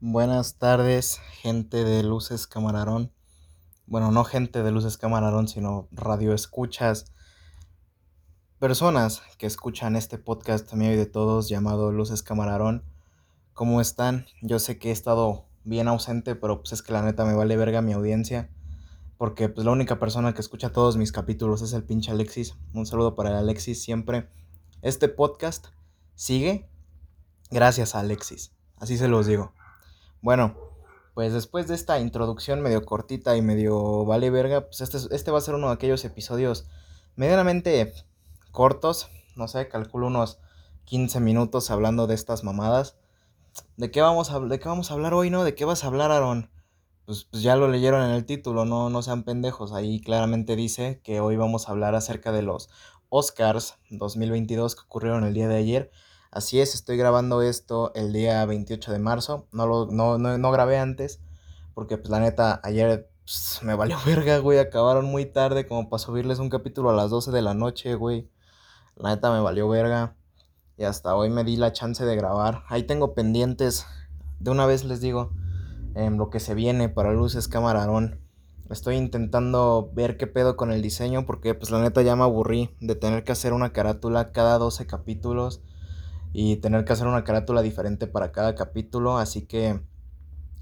Buenas tardes, gente de Luces Camarón. Bueno, no gente de Luces Camarón, sino radio escuchas. Personas que escuchan este podcast también de todos llamado Luces Camarón. ¿Cómo están? Yo sé que he estado bien ausente, pero pues es que la neta me vale verga mi audiencia. Porque pues la única persona que escucha todos mis capítulos es el pinche Alexis. Un saludo para el Alexis siempre. Este podcast sigue gracias a Alexis. Así se los digo. Bueno, pues después de esta introducción medio cortita y medio vale verga, pues este, este va a ser uno de aquellos episodios medianamente cortos. No sé, calculo unos 15 minutos hablando de estas mamadas. ¿De qué vamos a, de qué vamos a hablar hoy, no? ¿De qué vas a hablar, Aaron? Pues, pues, ya lo leyeron en el título, no, no sean pendejos. Ahí claramente dice que hoy vamos a hablar acerca de los Oscars 2022 que ocurrieron el día de ayer. Así es, estoy grabando esto el día 28 de marzo. No, lo, no, no, grabé antes. Porque pues la neta, ayer pues, me valió verga, güey. Acabaron muy tarde como para subirles un capítulo a las 12 de la noche, güey. La neta me valió verga. Y hasta hoy me di la chance de grabar. Ahí tengo pendientes. De una vez les digo. En lo que se viene para luces camarón. Estoy intentando ver qué pedo con el diseño. Porque pues la neta ya me aburrí de tener que hacer una carátula cada 12 capítulos y tener que hacer una carátula diferente para cada capítulo. Así que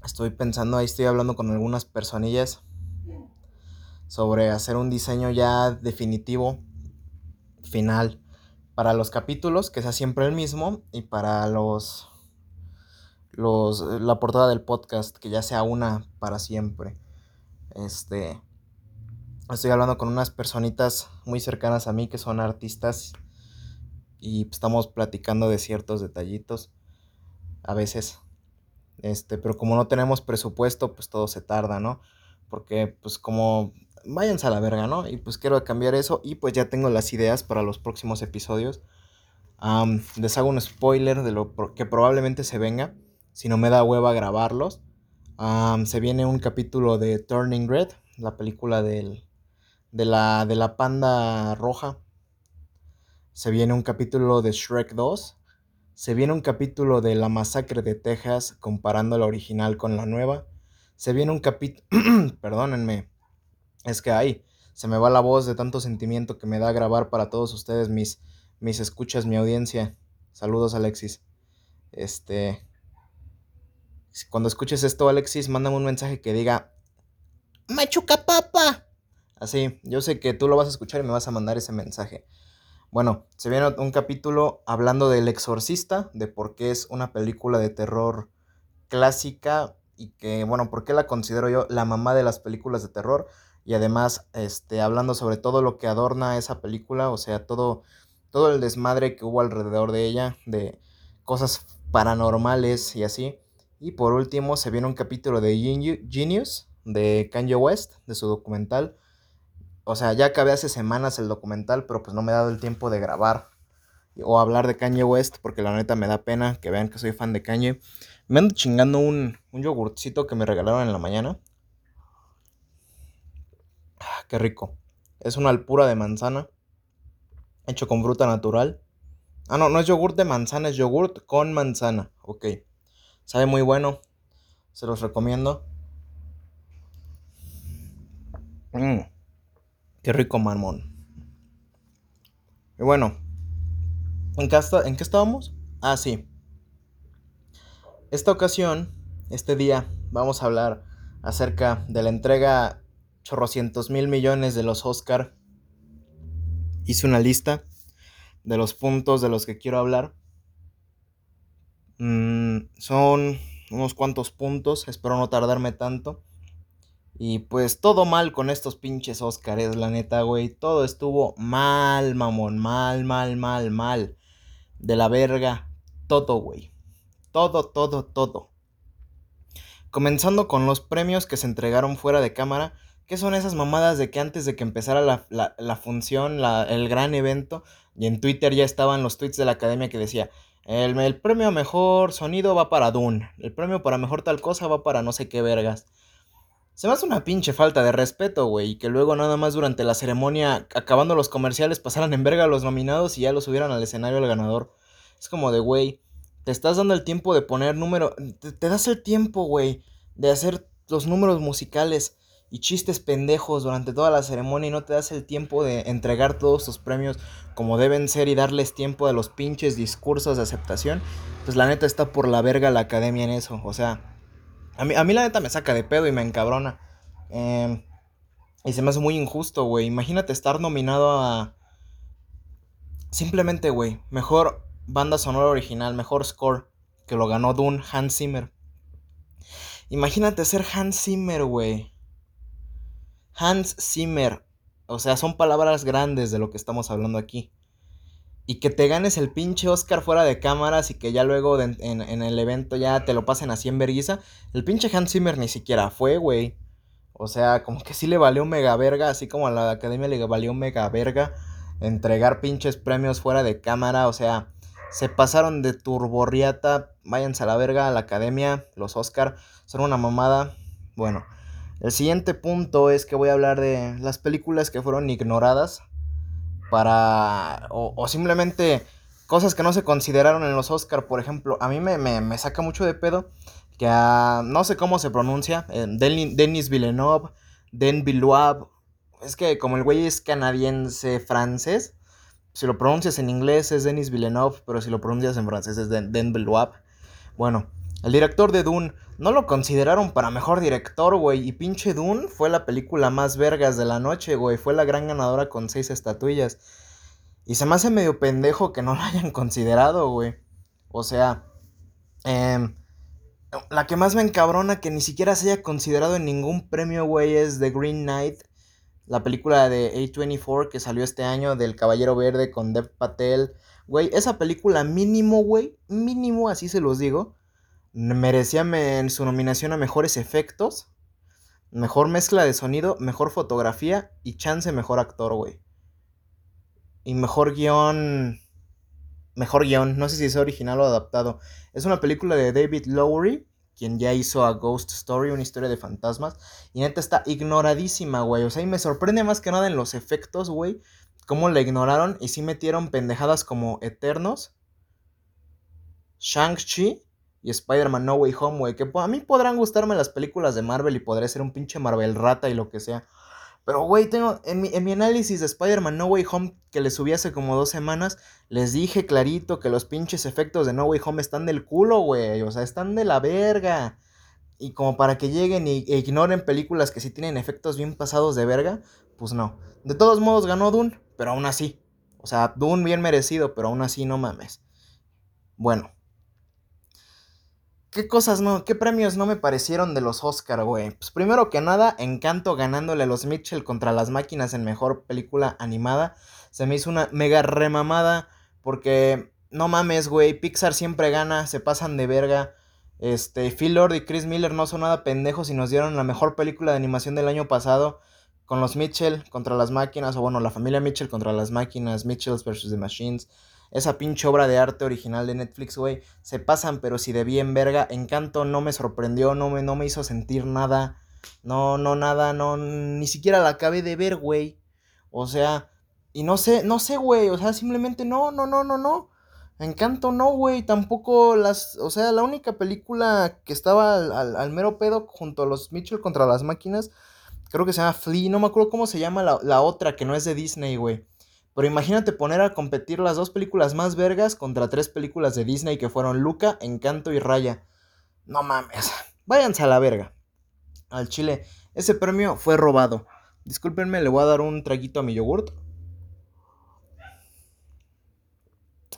estoy pensando, ahí estoy hablando con algunas personillas sobre hacer un diseño ya definitivo, final, para los capítulos, que sea siempre el mismo, y para los, los la portada del podcast, que ya sea una para siempre. Este, estoy hablando con unas personitas muy cercanas a mí que son artistas y estamos platicando de ciertos detallitos a veces. Este, pero como no tenemos presupuesto, pues todo se tarda, ¿no? Porque pues como váyanse a la verga, ¿no? Y pues quiero cambiar eso y pues ya tengo las ideas para los próximos episodios. les hago un spoiler de lo que probablemente se venga, si no me da hueva grabarlos. se viene un capítulo de Turning Red, la película del, de, la, de la panda roja, se viene un capítulo de Shrek 2. Se viene un capítulo de La Masacre de Texas comparando la original con la nueva. Se viene un capítulo... Perdónenme. Es que ahí se me va la voz de tanto sentimiento que me da grabar para todos ustedes, mis, mis escuchas, mi audiencia. Saludos, Alexis. Este... Cuando escuches esto, Alexis, mándame un mensaje que diga... Machuca papa. Así, yo sé que tú lo vas a escuchar y me vas a mandar ese mensaje. Bueno, se viene un capítulo hablando del exorcista, de por qué es una película de terror clásica y que, bueno, por qué la considero yo la mamá de las películas de terror. Y además, este, hablando sobre todo lo que adorna esa película, o sea, todo, todo el desmadre que hubo alrededor de ella, de cosas paranormales y así. Y por último, se viene un capítulo de Genius, de Kanye West, de su documental o sea, ya acabé hace semanas el documental, pero pues no me he dado el tiempo de grabar o hablar de Kanye West, porque la neta me da pena que vean que soy fan de Kanye. Me ando chingando un, un yogurcito que me regalaron en la mañana. Ah, qué rico. Es una alpura de manzana, hecho con fruta natural. Ah, no, no es yogurt de manzana, es yogurt con manzana. Ok. Sabe muy bueno. Se los recomiendo. Mmm. Qué rico mamón. Y bueno, ¿en qué, ¿en qué estábamos? Ah, sí. Esta ocasión, este día, vamos a hablar acerca de la entrega chorrocientos mil millones de los Oscar. Hice una lista de los puntos de los que quiero hablar. Mm, son unos cuantos puntos, espero no tardarme tanto. Y pues todo mal con estos pinches Óscares, la neta, güey. Todo estuvo mal, mamón. Mal, mal, mal, mal. De la verga. Todo, güey. Todo, todo, todo. Comenzando con los premios que se entregaron fuera de cámara. ¿Qué son esas mamadas de que antes de que empezara la, función, el gran evento, y en Twitter ya estaban los tweets de la academia que decía, el, el premio a mejor sonido va para Dune, el premio para mejor tal cosa va para no sé qué vergas. Se me hace una pinche falta de respeto, güey, que luego nada más durante la ceremonia, acabando los comerciales, pasaran en verga a los nominados y ya los subieran al escenario al ganador. Es como de, güey, te estás dando el tiempo de poner número. Te, das el tiempo, güey, de hacer los números musicales y chistes pendejos durante toda la ceremonia y no te das el tiempo de entregar todos tus premios como deben ser y darles tiempo a los pinches discursos de aceptación, pues la neta está por la verga la academia en eso. O sea, a mí, a mí la neta me saca de pedo y me encabrona. Eh, y se me hace muy injusto, güey. Imagínate estar nominado a... Simplemente, güey, mejor banda sonora original, mejor score, que lo ganó Dune Hans Zimmer. Imagínate ser Hans Zimmer, güey. Hans Zimmer. O sea, son palabras grandes de lo que estamos hablando aquí. Y que te ganes el pinche Oscar fuera de cámaras y que ya luego en, en, el evento ya te lo pasen así en vergüenza. El pinche Hans Zimmer ni siquiera fue, güey. O sea, como que sí le valió mega verga, así como a la academia le valió mega verga entregar pinches premios fuera de cámara. O sea, se pasaron de turborriata. Váyanse a la verga a la academia. Los Oscar son una mamada. Bueno, el siguiente punto es que voy a hablar de las películas que fueron ignoradas para... o, simplemente cosas que no se consideraron en los Oscar. Por ejemplo, a mí me, me, saca mucho de pedo que a... no sé cómo se pronuncia. Eh, Denis Villeneuve, Den Villeneuve. Es que como el güey es canadiense francés, si lo pronuncias en inglés es Denis Villeneuve, pero si lo pronuncias en francés es Den, Den Villeneuve. Bueno, el director de Dune no lo consideraron para mejor director, güey. Y pinche Dune fue la película más vergas de la noche, güey. Fue la gran ganadora con seis estatuillas. Y se me hace medio pendejo que no la hayan considerado, güey. O sea, eh, la que más me encabrona que ni siquiera se haya considerado en ningún premio, güey, es The Green Knight. La película de A24 que salió este año del Caballero Verde con Dev Patel. Güey, esa película mínimo, güey, mínimo, así se los digo merecía en su nominación a mejores efectos, mejor mezcla de sonido, mejor fotografía y chance mejor actor, güey. Y mejor guion. Mejor guion, no sé si es original o adaptado. Es una película de David Lowery, quien ya hizo a Ghost Story, una historia de fantasmas. Y neta está ignoradísima, güey. O sea, y me sorprende más que nada en los efectos, güey. Cómo la ignoraron y sí metieron pendejadas como Eternos, Shang-Chi y Spider-Man No Way Home, güey. Que a mí podrán gustarme las películas de Marvel y podré ser un pinche Marvel rata y lo que sea. Pero, güey, tengo. En mi, análisis de Spider-Man No Way Home que les subí hace como dos semanas, les dije clarito que los pinches efectos de No Way Home están del culo, güey. O sea, están de la verga. Y como para que lleguen e ignoren películas que sí tienen efectos bien pasados de verga, pues no. De todos modos ganó Dune, pero aún así. O sea, Dune bien merecido, pero aún así no mames. Bueno, ¿Qué cosas no, qué premios no me parecieron de los Oscar, güey? Pues primero que nada, Encanto ganándole a los Mitchell contra las máquinas en mejor película animada. Se me hizo una mega remamada porque no mames, güey, Pixar siempre gana, se pasan de verga. Este, Phil Lord y Chris Miller no son nada pendejos y nos dieron la mejor película de animación del año pasado con los Mitchell contra las máquinas, o bueno, la familia Mitchell contra las máquinas, Mitchells vs. The Machines esa pinche obra de arte original de Netflix, güey, se pasan, pero si de bien verga. Encanto no me sorprendió, no me, no me hizo sentir nada. No, no, nada, no, ni siquiera la acabé de ver, güey. O sea, y no sé, no sé, güey, o sea, simplemente no, no, no, no, no. Encanto no, güey, tampoco las, o sea, la única película que estaba al, al, mero pedo junto a los Mitchell contra las máquinas, creo que se llama Flea, no me acuerdo cómo se llama la, la otra que no es de Disney, güey. Pero imagínate poner a competir las dos películas más vergas contra tres películas de Disney que fueron Luca, Encanto y Raya. No mames. Váyanse a la verga. Al chile. Ese premio fue robado. Discúlpenme, le voy a dar un traguito a mi yogurt.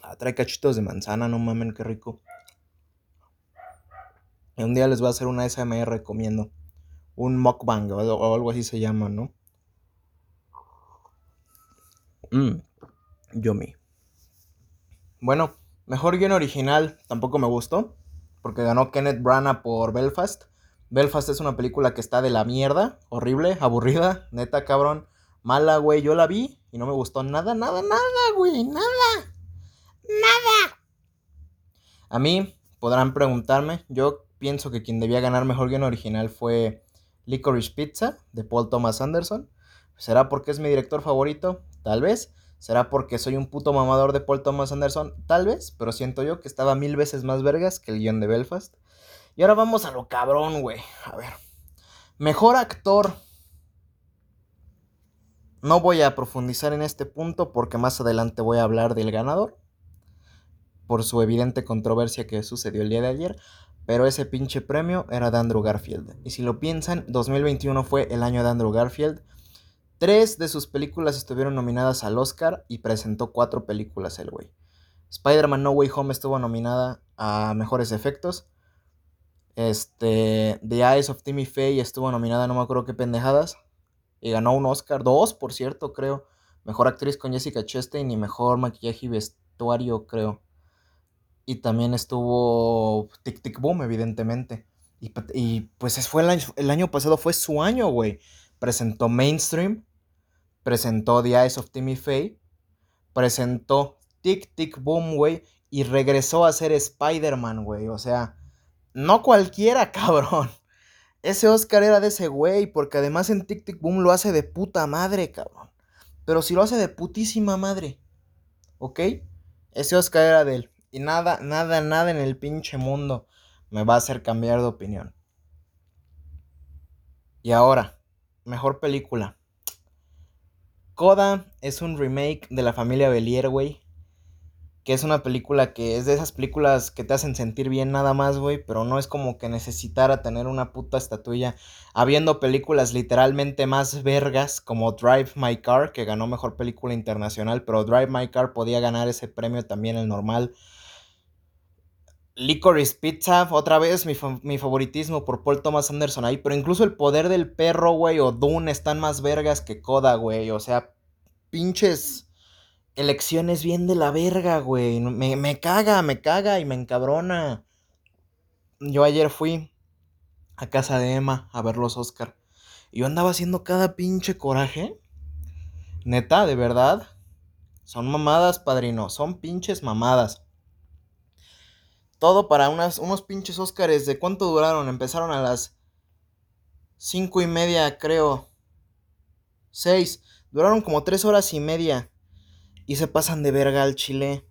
Ah, trae cachitos de manzana, no mamen, qué rico. Y un día les voy a hacer una SMR comiendo. Un mukbang o algo así se llama, ¿no? Mmm, Yomi. Bueno, mejor guion original tampoco me gustó, porque ganó Kenneth Branagh por Belfast. Belfast es una película que está de la mierda, horrible, aburrida, neta cabrón, mala, güey. Yo la vi y no me gustó nada, nada, nada, güey, nada, nada. A mí podrán preguntarme, yo pienso que quien debía ganar mejor guion original fue Licorice Pizza de Paul Thomas Anderson. ¿Será porque es mi director favorito? Tal vez. ¿Será porque soy un puto mamador de Paul Thomas Anderson? Tal vez, pero siento yo que estaba mil veces más vergas que el guion de Belfast. Y ahora vamos a lo cabrón, güey. A ver. Mejor actor. No voy a profundizar en este punto porque más adelante voy a hablar del ganador. Por su evidente controversia que sucedió el día de ayer. Pero ese pinche premio era de Andrew Garfield. Y si lo piensan, 2021 fue el año de Andrew Garfield. Tres de sus películas estuvieron nominadas al Oscar y presentó cuatro películas el güey. Spider-Man No Way Home estuvo nominada a Mejores Efectos. Este, The Eyes of Timmy Faye estuvo nominada, no me acuerdo qué pendejadas. Y ganó un Oscar, dos por cierto, creo. Mejor actriz con Jessica Chastain y mejor maquillaje y vestuario, creo. Y también estuvo Tic Tic Boom, evidentemente. Y, pues fue el año, el año pasado fue su año, güey. Presentó Mainstream, presentó The Eyes of Timmy Faye, presentó Tic Tic Boom, güey, y regresó a ser Spider-Man, güey. O sea, no cualquiera, cabrón. Ese Oscar era de ese güey, porque además en Tic Tic Boom lo hace de puta madre, cabrón. Pero si lo hace de putísima madre, ¿ok? Ese Oscar era de él. Y nada, nada, nada en el pinche mundo me va a hacer cambiar de opinión. Y ahora, mejor película. Coda es un remake de la familia Belier, güey. Que es una película que es de esas películas que te hacen sentir bien nada más, güey. Pero no es como que necesitara tener una puta estatuilla. Habiendo películas literalmente más vergas como Drive My Car, que ganó mejor película internacional. Pero Drive My Car podía ganar ese premio también el normal. Licorice Pizza, otra vez mi, favoritismo por Paul Thomas Anderson ahí, pero incluso el poder del perro, güey, o Dune están más vergas que Coda, güey, o sea, pinches elecciones bien de la verga, güey, me, me caga, me caga y me encabrona. Yo ayer fui a casa de Emma a ver los Oscar y yo andaba haciendo cada pinche coraje. Neta, de verdad. Son mamadas, padrino, son pinches mamadas. Todo para unas, unos pinches Óscares. ¿De cuánto duraron? Empezaron a las cinco y media, creo. Seis. Duraron como tres horas y media. Y se pasan de verga al chile.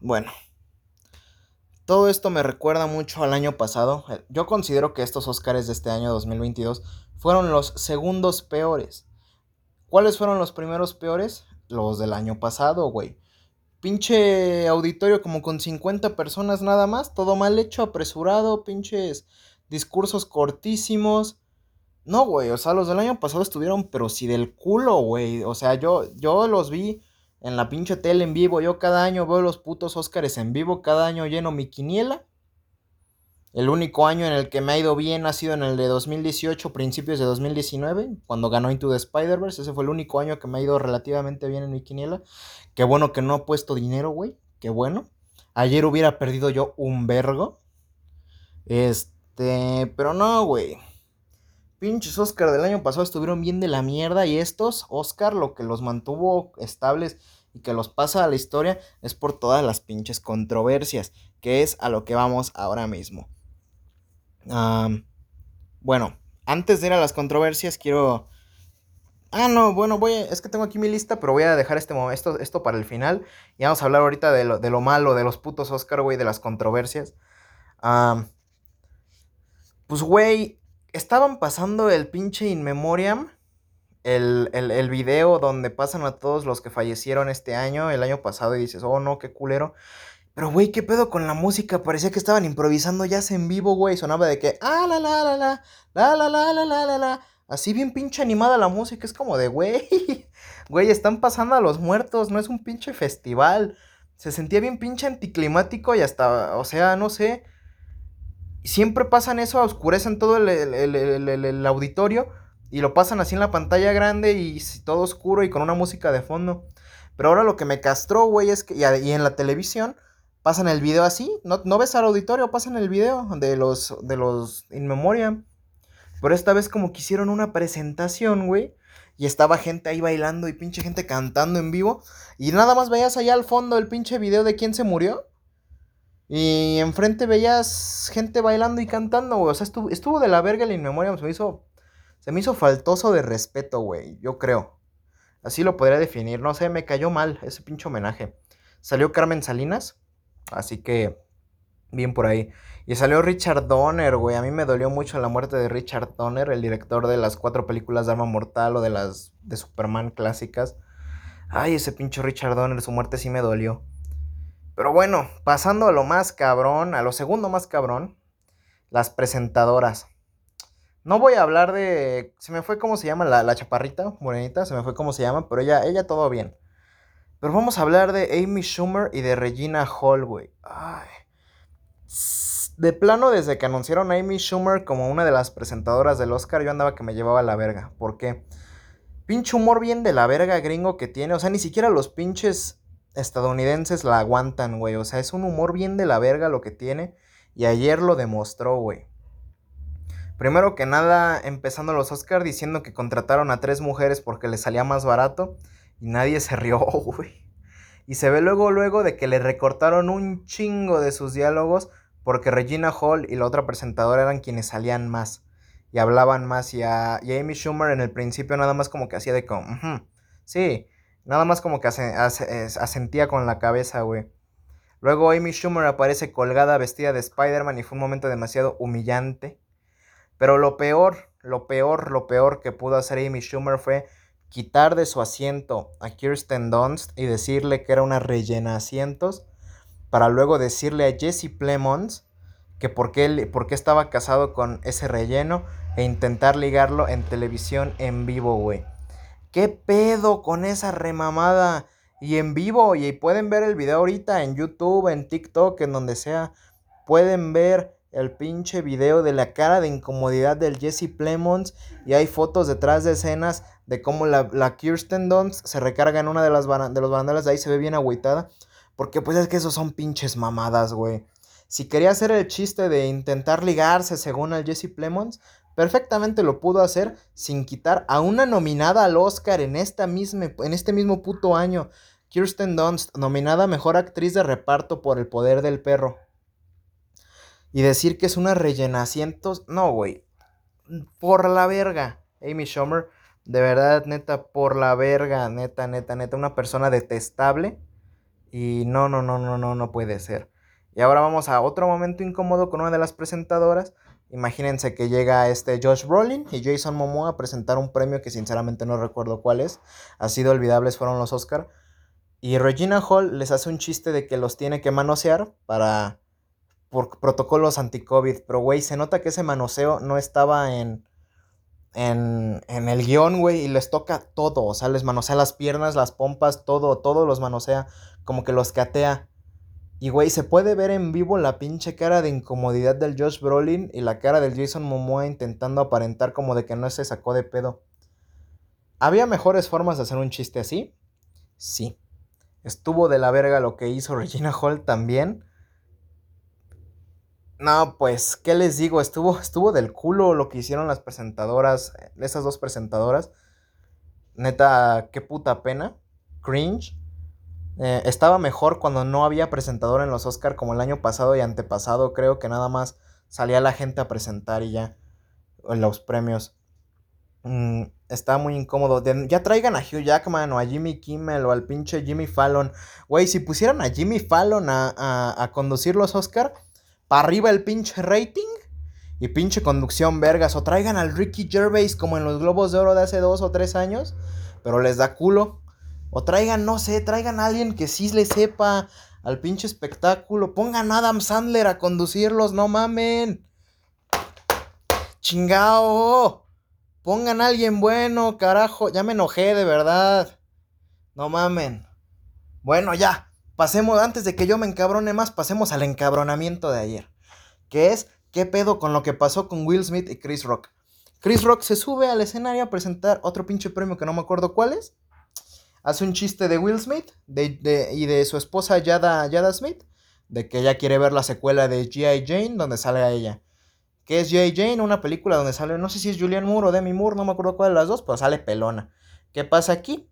bueno. Todo esto me recuerda mucho al año pasado. Yo considero que estos Óscares de este año 2022 fueron los segundos peores. ¿Cuáles fueron los primeros peores? Los del año pasado, güey pinche auditorio como con 50 personas nada más, todo mal hecho, apresurado, pinches discursos cortísimos. No, güey, o sea, los del año pasado estuvieron, pero si del culo, güey. O sea, yo, yo los vi en la pinche tele en vivo. Yo cada año veo los putos Óscares en vivo. Cada año lleno mi quiniela. El único año en el que me ha ido bien ha sido en el de 2018, principios de 2019, cuando ganó Into the Spider-Verse. Ese fue el único año que me ha ido relativamente bien en mi quiniela. Qué bueno que no he puesto dinero, güey. Qué bueno. Ayer hubiera perdido yo un vergo. Este, pero no, güey. Pinches Oscar del año pasado estuvieron bien de la mierda. Y estos, Oscar, lo que los mantuvo estables y que los pasa a la historia es por todas las pinches controversias. Que es a lo que vamos ahora mismo bueno, antes de ir a las controversias, quiero. Ah, no, bueno, voy es que tengo aquí mi lista, pero voy a dejar este esto, esto para el final. Y vamos a hablar ahorita de lo, de lo malo, de los putos Oscar, güey, de las controversias. pues, güey, estaban pasando el pinche In Memoriam. El, el, el, video donde pasan a todos los que fallecieron este año, el año pasado, y dices, oh no, qué culero. Pero, güey, ¿qué pedo con la música? Parecía que estaban improvisando ya en vivo, güey. Sonaba de que, ah, la, la, la, la, la, la, la, la, la, la, la. Así bien pinche animada la música. Es como de, güey, güey, están pasando a los muertos. No es un pinche festival. Se sentía bien pinche anticlimático y hasta, o sea, no sé. Siempre pasan eso, oscurecen todo el, el, el, el auditorio y lo pasan así en la pantalla grande y todo oscuro y con una música de fondo. Pero ahora lo que me castró, güey, es que, y en la televisión pasan el video así, no, no ves al auditorio, pasan el video de los, de los In Memoriam. Pero esta vez como que hicieron una presentación, güey. Y estaba gente ahí bailando y pinche gente cantando en vivo. Y nada más veías allá al fondo el pinche video de quién se murió. Y enfrente veías gente bailando y cantando, güey. O sea, estuvo, estuvo de la verga el In Memoriam. Se me hizo Se me hizo faltoso de respeto, güey, yo creo. Así lo podría definir. No sé, me cayó mal ese pinche homenaje. Salió Carmen Salinas, así que bien por ahí. Y salió Richard Donner, güey. A mí me dolió mucho la muerte de Richard Donner, el director de las cuatro películas de Arma Mortal o de las de Superman clásicas. Ay, ese pinche Richard Donner, su muerte sí me dolió. Pero bueno, pasando a lo más cabrón, a lo segundo más cabrón, las presentadoras. No voy a hablar de. Se me fue cómo se llama la, la chaparrita, morenita, se me fue cómo se llama, pero ella, ella todo bien. Pero vamos a hablar de Amy Schumer y de Regina Hall, güey. Ay. De plano, desde que anunciaron a Amy Schumer como una de las presentadoras del Oscar, yo andaba que me llevaba la verga. ¿Por qué? Pinche humor bien de la verga gringo que tiene. O sea, ni siquiera los pinches estadounidenses la aguantan, güey. O sea, es un humor bien de la verga lo que tiene. Y ayer lo demostró, güey. Primero que nada, empezando los Oscars diciendo que contrataron a tres mujeres porque les salía más barato. Y nadie se rió, güey. Y se ve luego, luego de que le recortaron un chingo de sus diálogos porque Regina Hall y la otra presentadora eran quienes salían más y hablaban más. Y a, Amy Schumer en el principio nada más como que hacía de como, sí, nada más como que asentía con la cabeza, güey. Luego Amy Schumer aparece colgada vestida de Spider-Man y fue un momento demasiado humillante. Pero lo peor, lo peor, lo peor que pudo hacer Amy Schumer fue quitar de su asiento a Kirsten Dunst y decirle que era una rellena asientos, para luego decirle a Jesse Plemons que por qué, por qué estaba casado con ese relleno e intentar ligarlo en televisión en vivo, güey. ¿Qué pedo con esa remamada? Y en vivo, y pueden ver el video ahorita en YouTube, en TikTok, en donde sea. Pueden ver el pinche video de la cara de incomodidad del Jesse Plemons y hay fotos detrás de escenas de cómo la, Kirsten Dunst se recarga en una de las de los barandelas de ahí se ve bien agüitada porque pues es que esos son pinches mamadas, güey. Si quería hacer el chiste de intentar ligarse según el Jesse Plemons, perfectamente lo pudo hacer sin quitar a una nominada al Oscar en, esta misma, en este mismo puto año. Kirsten Dunst, nominada Mejor Actriz de Reparto por El Poder del Perro. Y decir que es una rellenacientos. No, güey. Por la verga. Amy Schumer. De verdad, neta, por la verga. Neta, neta, neta. Una persona detestable. Y no, no, no, no, no, no puede ser. Y ahora vamos a otro momento incómodo con una de las presentadoras. Imagínense que llega este Josh Brolin y Jason Momoa a presentar un premio que sinceramente no recuerdo cuál es. Así de olvidables fueron los Oscar. Y Regina Hall les hace un chiste de que los tiene que manosear para por protocolos anti-COVID. Pero, güey, se nota que ese manoseo no estaba en, en, en el guion, güey, y les toca todo. O sea, les manosea las piernas, las pompas, todo, todo los manosea, como que los catea. Y, güey, se puede ver en vivo la pinche cara de incomodidad del Josh Brolin y la cara del Jason Momoa intentando aparentar como de que no se sacó de pedo. ¿Había mejores formas de hacer un chiste así? Sí. Estuvo de la verga lo que hizo Regina Hall también. No, pues, ¿qué les digo? Estuvo, estuvo del culo lo que hicieron las presentadoras, esas dos presentadoras. Neta, qué puta pena. Cringe. Eh, estaba mejor cuando no había presentador en los Oscar como el año pasado y antepasado. Creo que nada más salía la gente a presentar y ya los premios. Mm, estaba muy incómodo. ya traigan a Hugh Jackman o a Jimmy Kimmel o al pinche Jimmy Fallon. Güey, si pusieran a Jimmy Fallon a, a, a conducir los Oscar para arriba el pinche rating y pinche conducción vergas. O traigan al Ricky Gervais como en los Globos de Oro de hace dos o tres años, pero les da culo. O traigan, no sé, traigan a alguien que sí le sepa al pinche espectáculo. Pongan a Adam Sandler a conducirlos, no mamen. Chingao. Pongan a alguien bueno, carajo. Ya me enojé, de verdad. No mamen. Bueno, ya pasemos, antes de que yo me encabrone más, pasemos al encabronamiento de ayer. Que es, ¿qué pedo con lo que pasó con Will Smith y Chris Rock? Chris Rock se sube al escenario a presentar otro pinche premio que no me acuerdo cuál es. Hace un chiste de Will Smith y de su esposa Yada, Yada Smith. De que ella quiere ver la secuela de G.I. Jane donde sale a ella. Que es G.I. Jane, una película donde sale, no sé si es Julian Moore o Demi Moore, no me acuerdo cuál de las dos, pero sale pelona. ¿Qué pasa aquí?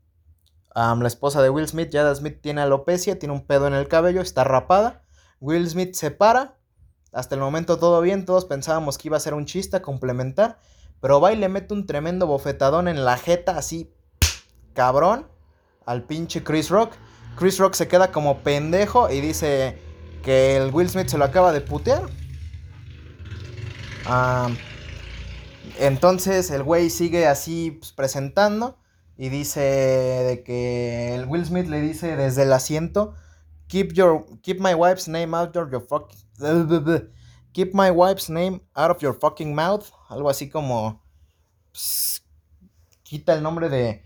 La esposa de Will Smith, Jada Smith, tiene alopecia, tiene un pedo en el cabello, está rapada. Will Smith se para. Hasta el momento todo bien, todos pensábamos que iba a ser un chiste a complementar. Pero va y le mete un tremendo bofetadón en la jeta, así, cabrón, al pinche Chris Rock. Chris Rock se queda como pendejo y dice que el Will Smith se lo acaba de putear. entonces el güey sigue así pues, presentando y dice de que el Will Smith le dice desde el asiento, keep your keep my wife's name out of your fucking keep my wife's name out of your fucking mouth, algo así como pues, quita el nombre de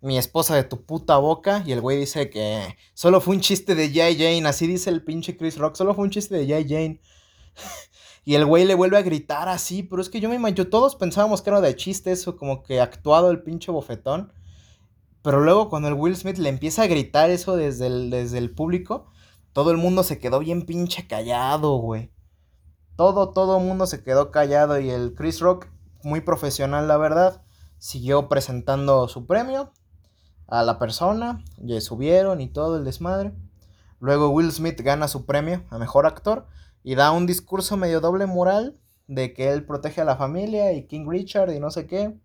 mi esposa de tu puta boca y el güey dice que solo fue un chiste de Jay Jane, así dice el pinche Chris Rock, solo fue un chiste de Jay Jane. y el güey le vuelve a gritar así, pero es que yo me imagino, todos pensábamos que era de chiste eso, como que actuado el pinche bofetón. Pero luego cuando el Will Smith le empieza a gritar eso desde el, desde el público, todo el mundo se quedó bien pinche callado, güey. Todo, todo el mundo se quedó callado y el Chris Rock, muy profesional la verdad, siguió presentando su premio a la persona, le subieron y todo el desmadre. Luego Will Smith gana su premio a mejor actor y da un discurso medio doble moral de que él protege a la familia y King Richard y no sé qué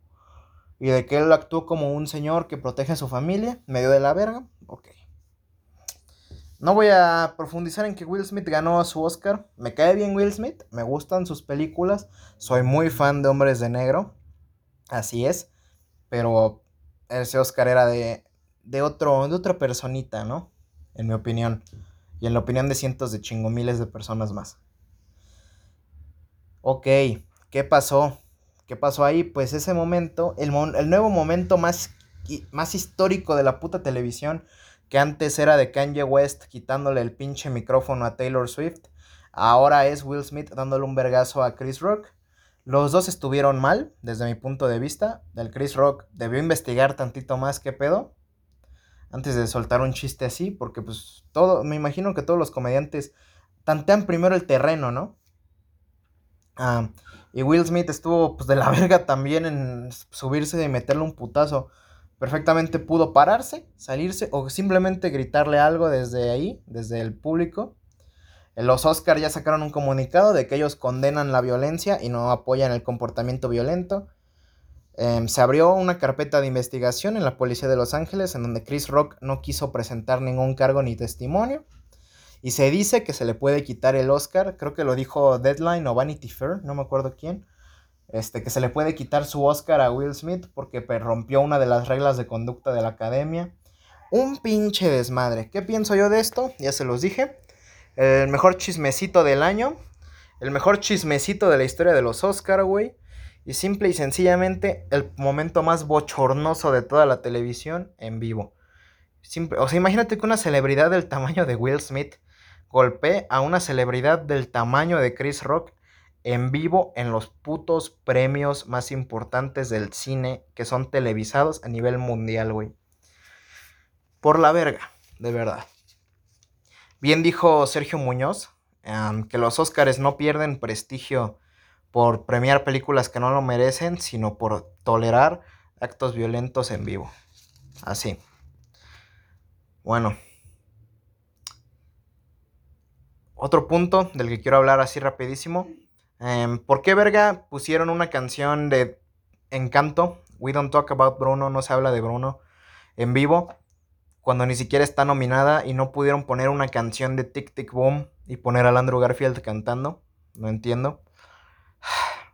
y de que él actuó como un señor que protege a su familia, medio de la verga. Ok. No voy a profundizar en que Will Smith ganó su Oscar. Me cae bien Will Smith, me gustan sus películas. Soy muy fan de Hombres de Negro. Así es. Pero ese Oscar era de, de, otro, de otra personita, ¿no? En mi opinión. Y en la opinión de cientos de chingo miles de personas más. Ok, ¿qué pasó? ¿Qué pasó ahí? Pues ese momento, el, el nuevo momento más, más histórico de la puta televisión, que antes era de Kanye West quitándole el pinche micrófono a Taylor Swift, ahora es Will Smith dándole un vergazo a Chris Rock. Los dos estuvieron mal, desde mi punto de vista. El Chris Rock debió investigar tantito más qué pedo. Antes de soltar un chiste así, porque pues todo, me imagino que todos los comediantes tantean primero el terreno, ¿no? Ah, y Will Smith estuvo pues de la verga también en subirse y meterle un putazo. Perfectamente pudo pararse, salirse o simplemente gritarle algo desde ahí, desde el público. Los Oscars ya sacaron un comunicado de que ellos condenan la violencia y no apoyan el comportamiento violento. Em, se abrió una carpeta de investigación en la policía de Los Ángeles en donde Chris Rock no quiso presentar ningún cargo ni testimonio. Y se dice que se le puede quitar el Oscar, creo que lo dijo Deadline o Vanity Fair, no me acuerdo quién. Este, que se le puede quitar su Oscar a Will Smith porque pues, rompió una de las reglas de conducta de la academia. Un pinche desmadre. ¿Qué pienso yo de esto? Ya se los dije. El mejor chismecito del año. El mejor chismecito de la historia de los Oscar, güey. Y simple y sencillamente el momento más bochornoso de toda la televisión en vivo. o sea, imagínate que una celebridad del tamaño de Will Smith golpee a una celebridad del tamaño de Chris Rock en vivo en los putos premios más importantes del cine que son televisados a nivel mundial, güey. Por la verga, de verdad. Bien dijo Sergio Muñoz que los Óscares no pierden prestigio por premiar películas que no lo merecen, sino por tolerar actos violentos en vivo. Así. Bueno, otro punto del que quiero hablar así rapidísimo. Em, ¿Por qué verga pusieron una canción de Encanto? We Don't Talk About Bruno, no se habla de Bruno en vivo. Cuando ni siquiera está nominada y no pudieron poner una canción de Tic Tic Boom y poner a Andrew Garfield cantando. No entiendo.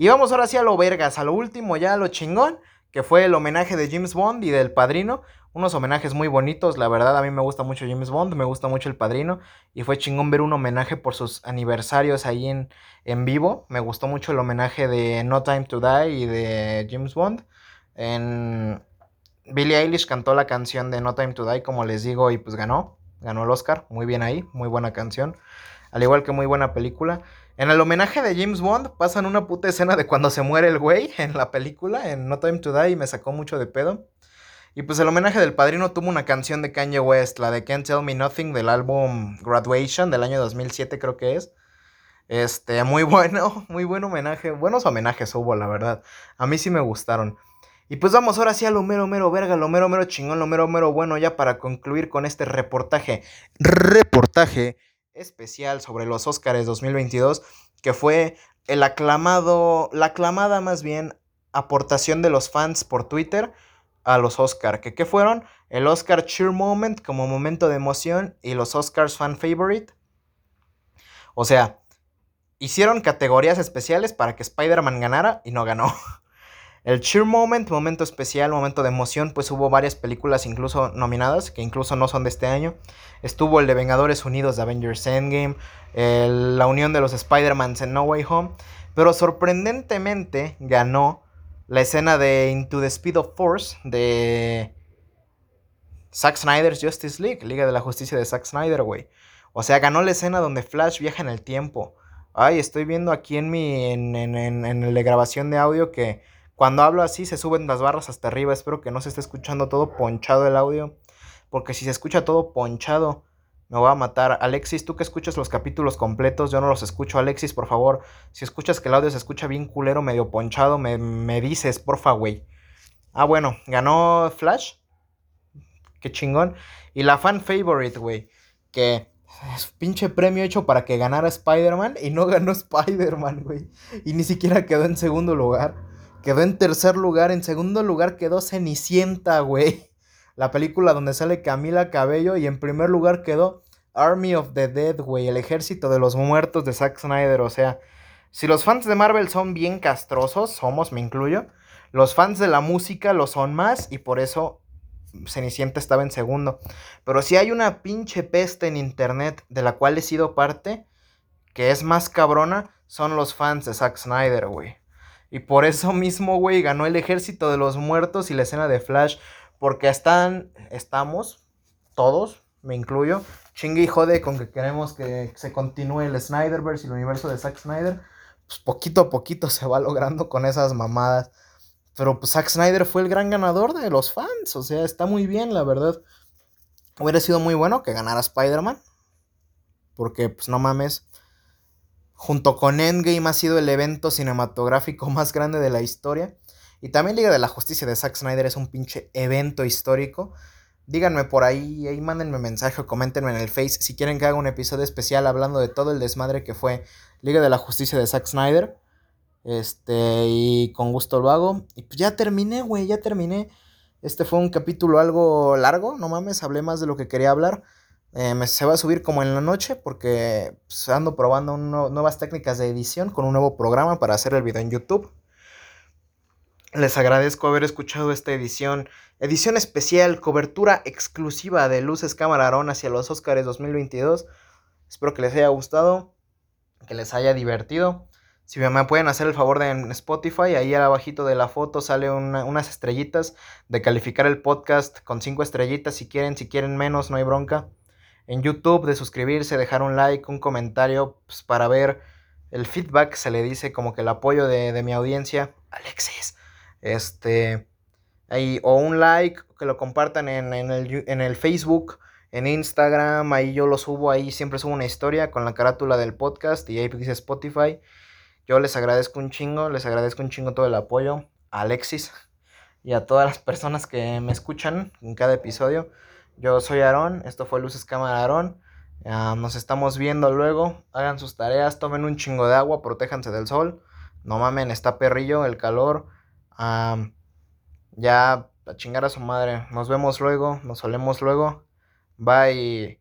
Y vamos ahora sí a lo vergas, a lo último ya, a lo chingón, que fue el homenaje de James Bond y del padrino unos homenajes muy bonitos. La verdad, a mí me gusta mucho James Bond, me gusta mucho El Padrino. Y fue chingón ver un homenaje por sus aniversarios ahí en, en vivo. Me gustó mucho el homenaje de No Time to Die y de James Bond. En Billie Eilish cantó la canción de No Time to Die, como les digo, y pues ganó. Ganó el Oscar. Muy bien ahí, muy buena canción. Al igual que muy buena película. En el homenaje de James Bond pasan una puta escena de cuando se muere el güey en la película, en No Time to Die, y me sacó mucho de pedo. Y pues el homenaje del padrino tuvo una canción de Kanye West, la de Can't Tell Me Nothing del álbum Graduation del año 2007 creo que es. Este, muy bueno, muy buen homenaje. Buenos homenajes hubo, la verdad. A mí sí me gustaron. Y pues vamos ahora sí a lo mero mero verga, lo mero mero chingón, lo mero mero bueno ya para concluir con este reportaje. Reportaje especial sobre los Oscars 2022, que fue el aclamado, la aclamada más bien aportación de los fans por Twitter a los Oscars. ¿Que, ¿Qué fueron? El Oscar Cheer Moment como momento de emoción y los Oscars Fan Favorite. O sea, hicieron categorías especiales para que Spider-Man ganara y no ganó. El Cheer Moment, momento especial, momento de emoción, pues hubo varias películas incluso nominadas, que incluso no son de este año. Estuvo el de Vengadores Unidos de Avengers Endgame, la unión de los Spider-Mans en No Way Home, pero sorprendentemente ganó la escena de Into the Speed of Force de Zack Snyder's Justice League, Liga de la Justicia de Zack Snyder, güey. O sea, ganó la escena donde Flash viaja en el tiempo. Ay, estoy viendo aquí en mi en, en, en, en la grabación de audio que cuando hablo así se suben las barras hasta arriba. Espero que no se esté escuchando todo ponchado el audio. Porque si se escucha todo ponchado, me voy a matar. Alexis, tú que escuchas los capítulos completos, yo no los escucho. Alexis, por favor, si escuchas que el audio se escucha bien culero, medio ponchado, me, me dices, porfa, güey. Ah, bueno, ganó Flash. Qué chingón. Y la fan favorite, güey. Que es pinche premio hecho para que ganara Spider-Man y no ganó Spider-Man, güey. Y ni siquiera quedó en segundo lugar. Quedó en tercer lugar. En segundo lugar quedó Cenicienta, güey. La película donde sale Camila Cabello. Y en primer lugar quedó Army of the Dead, güey. El ejército de los muertos de Zack Snyder. O sea, si los fans de Marvel son bien castrosos, somos, me incluyo. Los fans de la música lo son más. Y por eso Cenicienta estaba en segundo. Pero si hay una pinche peste en internet de la cual he sido parte, que es más cabrona, son los fans de Zack Snyder, güey. Y por eso mismo, güey, ganó el ejército de los muertos y la escena de Flash. Porque están, estamos, todos, me incluyo, chingue y jode con que queremos que se continúe el Snyderverse y el universo de Zack Snyder. Pues poquito a poquito se va logrando con esas mamadas. Pero pues Zack Snyder fue el gran ganador de los fans. O sea, está muy bien, la verdad. Hubiera sido muy bueno que ganara Spider-Man. Porque, pues no mames junto con Endgame ha sido el evento cinematográfico más grande de la historia. Y también Liga de la Justicia de Zack Snyder es un pinche evento histórico. Díganme por ahí, ahí mándenme mensaje o coméntenme en el Face si quieren que haga un episodio especial hablando de todo el desmadre que fue Liga de la Justicia de Zack Snyder. Este, y con gusto lo hago. Y pues ya terminé, güey, ya terminé. Este fue un capítulo algo largo, no mames, hablé más de lo que quería hablar. Eh, se va a subir como en la noche porque pues, ando probando nuevas técnicas de edición con un nuevo programa para hacer el video en YouTube. Les agradezco haber escuchado esta edición, edición especial, cobertura exclusiva de Luces Camarón hacia los Oscars 2022. Espero que les haya gustado, que les haya divertido. Si me pueden hacer el favor de en Spotify, ahí abajito de la foto sale unas estrellitas de calificar el podcast con cinco estrellitas si quieren, si quieren menos, no hay bronca en YouTube, de suscribirse, dejar un like, un comentario, pues, para ver el feedback, se le dice como que el apoyo de, mi audiencia. Alexis, este, ahí, o un like, que lo compartan en, el, en el Facebook, en Instagram, ahí yo lo subo, ahí siempre subo una historia con la carátula del podcast y ahí dice Spotify. Yo les agradezco un chingo, les agradezco un chingo todo el apoyo a Alexis y a todas las personas que me escuchan en cada episodio. Yo soy Aarón, esto fue Luces Cámara Aarón. nos estamos viendo luego. Hagan sus tareas, tomen un chingo de agua, protéjanse del sol. No mamen, está perrillo, el calor. ya a chingar a su madre. Nos vemos luego, nos solemos luego. Bye.